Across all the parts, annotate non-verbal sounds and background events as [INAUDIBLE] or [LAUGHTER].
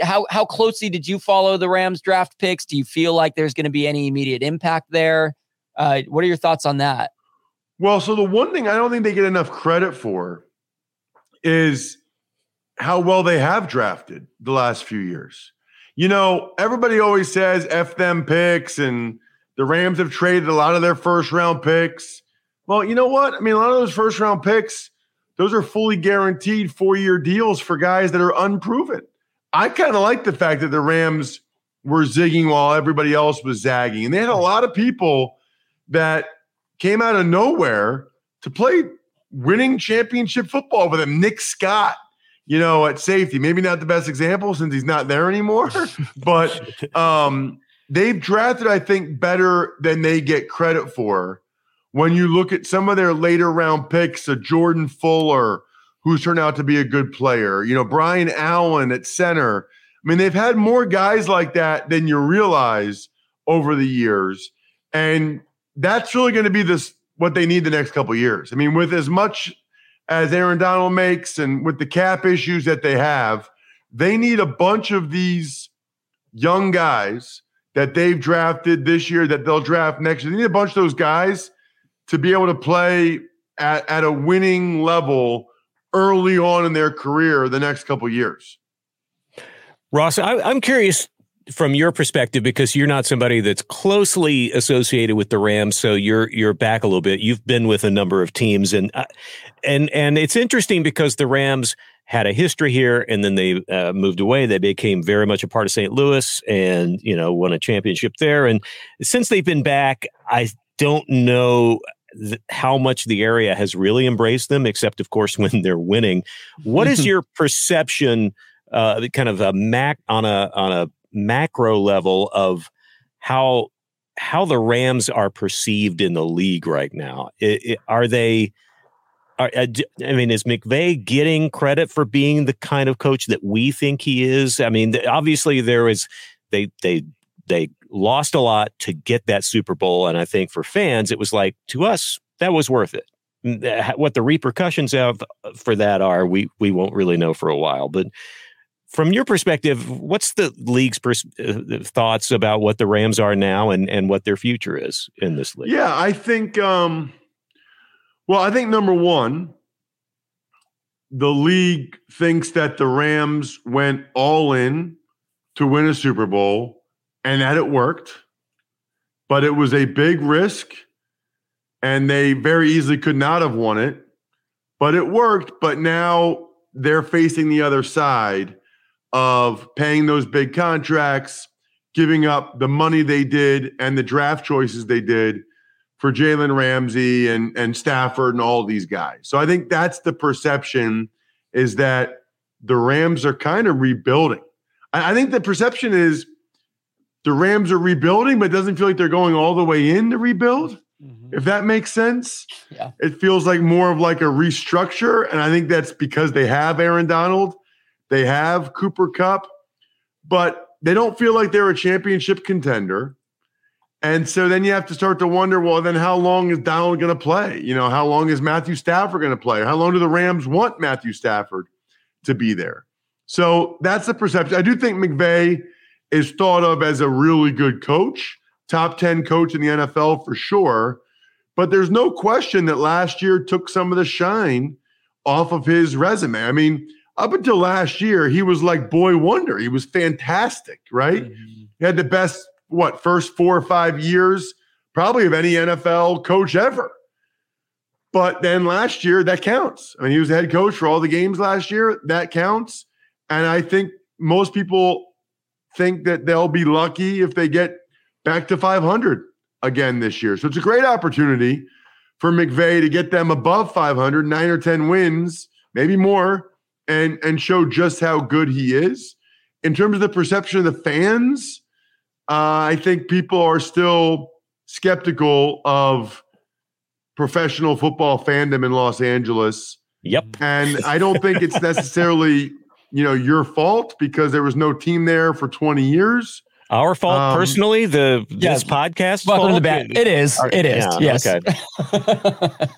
How how closely did you follow the Rams draft picks? Do you feel like there's going to be any immediate impact there? Uh, what are your thoughts on that? Well, so the one thing I don't think they get enough credit for is how well they have drafted the last few years. You know, everybody always says F them picks, and the Rams have traded a lot of their first round picks. Well, you know what? I mean, a lot of those first round picks, those are fully guaranteed four year deals for guys that are unproven. I kind of like the fact that the Rams were zigging while everybody else was zagging. And they had a lot of people that came out of nowhere to play winning championship football with him. Nick Scott, you know, at safety, maybe not the best example since he's not there anymore, [LAUGHS] but um, they've drafted, I think, better than they get credit for. When you look at some of their later round picks, a Jordan Fuller, who's turned out to be a good player, you know, Brian Allen at center. I mean, they've had more guys like that than you realize over the years. And that's really going to be this what they need the next couple years. I mean, with as much as Aaron Donald makes and with the cap issues that they have, they need a bunch of these young guys that they've drafted this year that they'll draft next year. They need a bunch of those guys to be able to play at, at a winning level early on in their career the next couple years. Ross, I, I'm curious from your perspective because you're not somebody that's closely associated with the Rams, so you're you're back a little bit. You've been with a number of teams, and uh, and and it's interesting because the Rams had a history here, and then they uh, moved away. They became very much a part of St. Louis, and you know won a championship there. And since they've been back, I don't know th- how much the area has really embraced them, except of course [LAUGHS] when they're winning. What is [LAUGHS] your perception? Uh, kind of a mac on a on a macro level of how how the Rams are perceived in the league right now. It, it, are they? Are, uh, I mean, is McVay getting credit for being the kind of coach that we think he is? I mean, obviously there is they they they lost a lot to get that Super Bowl, and I think for fans it was like to us that was worth it. What the repercussions of uh, for that are, we we won't really know for a while, but from your perspective, what's the league's pers- uh, thoughts about what the Rams are now and, and what their future is in this league? Yeah, I think, um, well, I think number one, the league thinks that the Rams went all in to win a Super Bowl and that it worked, but it was a big risk and they very easily could not have won it, but it worked. But now they're facing the other side of paying those big contracts, giving up the money they did and the draft choices they did for Jalen Ramsey and and Stafford and all these guys. So I think that's the perception is that the Rams are kind of rebuilding. I, I think the perception is the Rams are rebuilding, but it doesn't feel like they're going all the way in to rebuild. Mm-hmm. If that makes sense, yeah. it feels like more of like a restructure, and I think that's because they have Aaron Donald they have Cooper Kupp, but they don't feel like they're a championship contender. And so then you have to start to wonder, well, then how long is Donald going to play? You know, how long is Matthew Stafford going to play? How long do the Rams want Matthew Stafford to be there? So that's the perception. I do think McVay is thought of as a really good coach, top 10 coach in the NFL for sure. But there's no question that last year took some of the shine off of his resume. I mean, up until last year, he was like boy wonder. He was fantastic, right? Mm-hmm. He had the best, what, first four or five years, probably of any NFL coach ever. But then last year, that counts. I mean, he was the head coach for all the games last year. That counts. And I think most people think that they'll be lucky if they get back to 500 again this year. So it's a great opportunity for McVay to get them above 500, nine or 10 wins, maybe more, and, and show just how good he is. In terms of the perception of the fans, uh, I think people are still skeptical of professional football fandom in Los Angeles. Yep. And I don't think it's necessarily, [LAUGHS] you know, your fault because there was no team there for 20 years. Our fault Um, personally. The yeah, this podcast. Welcome to the fault? band. It is. It is. Yeah, yes. okay. [LAUGHS]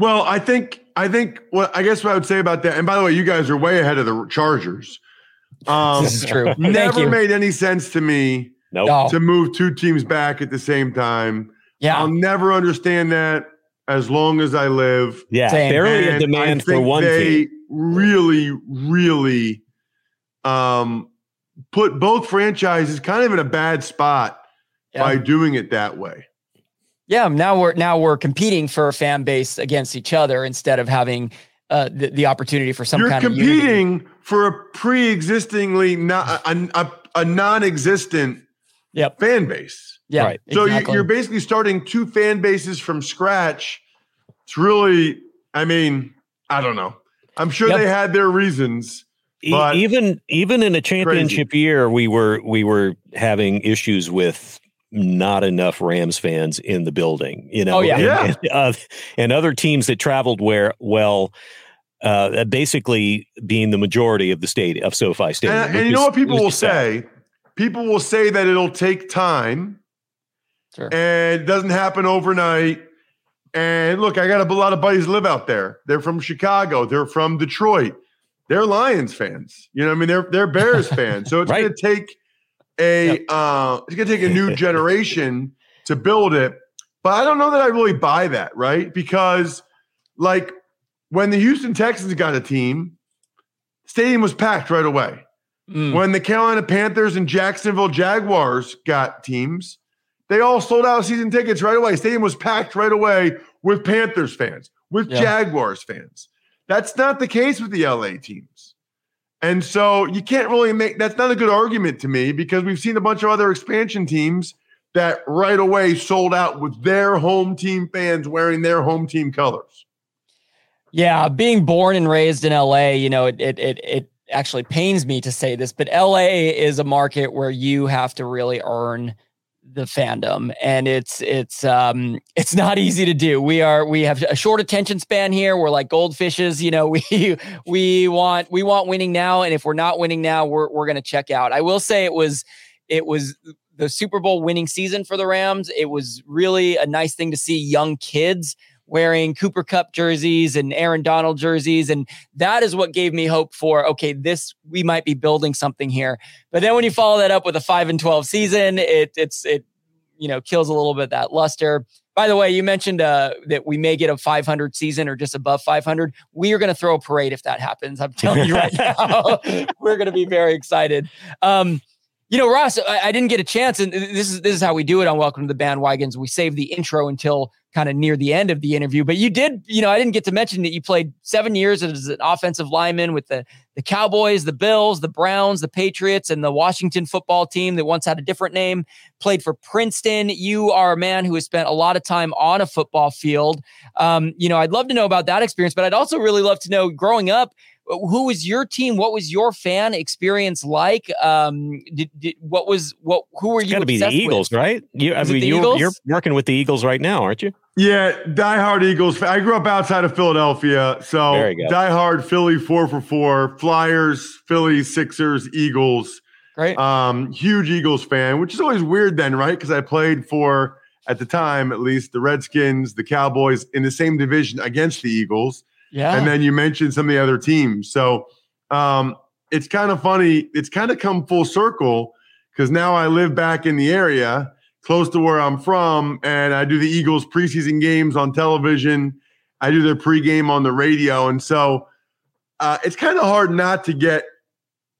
Well, I think I think what I guess what I would say about that, and by the way, you guys are way ahead of the Chargers. Um, This is true. [LAUGHS] Thank never you. made any sense to me Nope. No. to move two teams back at the same time. Yeah. I'll never understand that as long as I live. Yeah. Same. Barely a demand I for one they team. really, really um, put both franchises kind of in a bad spot Yeah. by doing it that way. Yeah, now we're now we're competing for a fan base against each other instead of having uh, the, the opportunity for some You're kind of unity. competing for a pre-existingly not a, a, a non-existent Yep. fan base. Yeah. Right. So you, exactly. you're basically starting two fan bases from scratch. It's really, I mean, I don't know. I'm sure Yep. they had their reasons. E- But- even even in a championship year, we were we were having issues with not enough Rams fans in the building. You know, Oh, yeah. and, Yeah. and, uh, and other teams that traveled where well. Uh, basically, being the majority of the state of SoFi Stadium, And, and you know what people will is sad. say? People will say that it'll take time Sure. and it doesn't happen overnight. And look, I got a lot of buddies live out there. They're from Chicago. They're from Detroit. They're Lions fans. You know, what I mean, they're they're Bears [LAUGHS] fans. So it's Right. going to take a uh, it's going to take a new [LAUGHS] generation to build it. But I don't know that I really buy that, right? Because like when the Houston Texans got a team, stadium was packed right away. Mm. When the Carolina Panthers and Jacksonville Jaguars got teams, they all sold out season tickets right away. Stadium was packed right away with Panthers fans, with Yeah. Jaguars fans. That's not the case with the LA teams. And so you can't really make that's not a good argument to me because we've seen a bunch of other expansion teams that right away sold out with their home team fans wearing their home team colors. Yeah, being born and raised in LA, you know, it it it it actually pains me to say this, but LA is a market where you have to really earn the fandom and it's it's um [LAUGHS] it's not easy to do. We are we have a short attention span here. We're like goldfishes, you know, [LAUGHS] we we want we want winning now and if we're not winning now, we're we're going to check out. I will say it was it was the Super Bowl winning season for the Rams. It was really a nice thing to see young kids wearing Cooper Kupp jerseys and Aaron Donald jerseys. And that is what gave me hope for, okay, this, we might be building something here. But then when you follow that up with a five and 12 season, it, it's, it, you know, kills a little bit that luster. By the way, you mentioned uh, that we may get a 500 season or just above 500. We are going to throw a parade if that happens. I'm telling you right [LAUGHS] now, [LAUGHS] we're going to be very excited. Um, you know, Ross, I, I didn't get a chance, and this is this is how we do it on Welcome to the Bandwagons. We save the intro until kind of near the end of the interview. But you did, you know, I didn't get to mention that you played seven years as an offensive lineman with the the Cowboys, the Bills, the Browns, the Patriots, and the Washington football team that once had a different name. Played for Princeton. You are a man who has spent a lot of time on a football field. Um, you know, I'd love to know about that experience, but I'd also really love to know growing up who was your team? What was your fan experience like? Um, did, did what was what? Who were you? Got to be the obsessed with? Eagles, right? You, I Is mean, you, you're working with the Eagles right now, aren't you? Yeah, diehard Eagles. I grew up outside of Philadelphia, so Very good. diehard Philly four for four, Flyers, Philly, Sixers, Eagles. Great. Um, huge Eagles fan, which is always weird then, right? Because I played for at the time, at least, the Redskins, the Cowboys in the same division against the Eagles. Yeah. And then you mentioned some of the other teams. So um, it's kind of funny. It's kind of come full circle because now I live back in the area close to where I'm from, and I do the Eagles preseason games on television. I do their pregame on the radio. And so uh, it's kind of hard not to get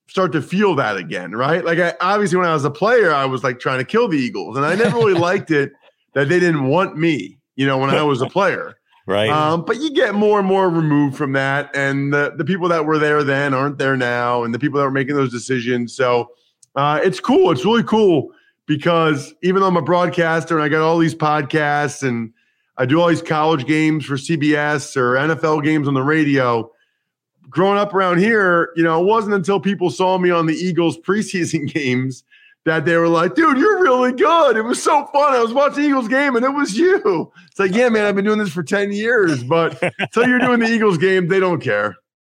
start to feel that again, right? Like I obviously when I was a player, I was like trying to kill the Eagles, and I never really [LAUGHS] liked it that they didn't want me, you know, when I was a player. Right. Um, but you get more and more removed from that, and the the people that were there then aren't there now, and the people that were making those decisions. So uh, it's cool. It's really cool because even though I'm a broadcaster and I got all these podcasts and I do all these college games for CBS or NFL games on the radio growing up around here, you know, it wasn't until people saw me on the Eagles preseason [LAUGHS] games that they were like, dude, you're really good. It was so fun. I was watching Eagles game and it was you. It's like, yeah, man, I've been doing this for 10 years, but until you're doing the Eagles game, they don't care.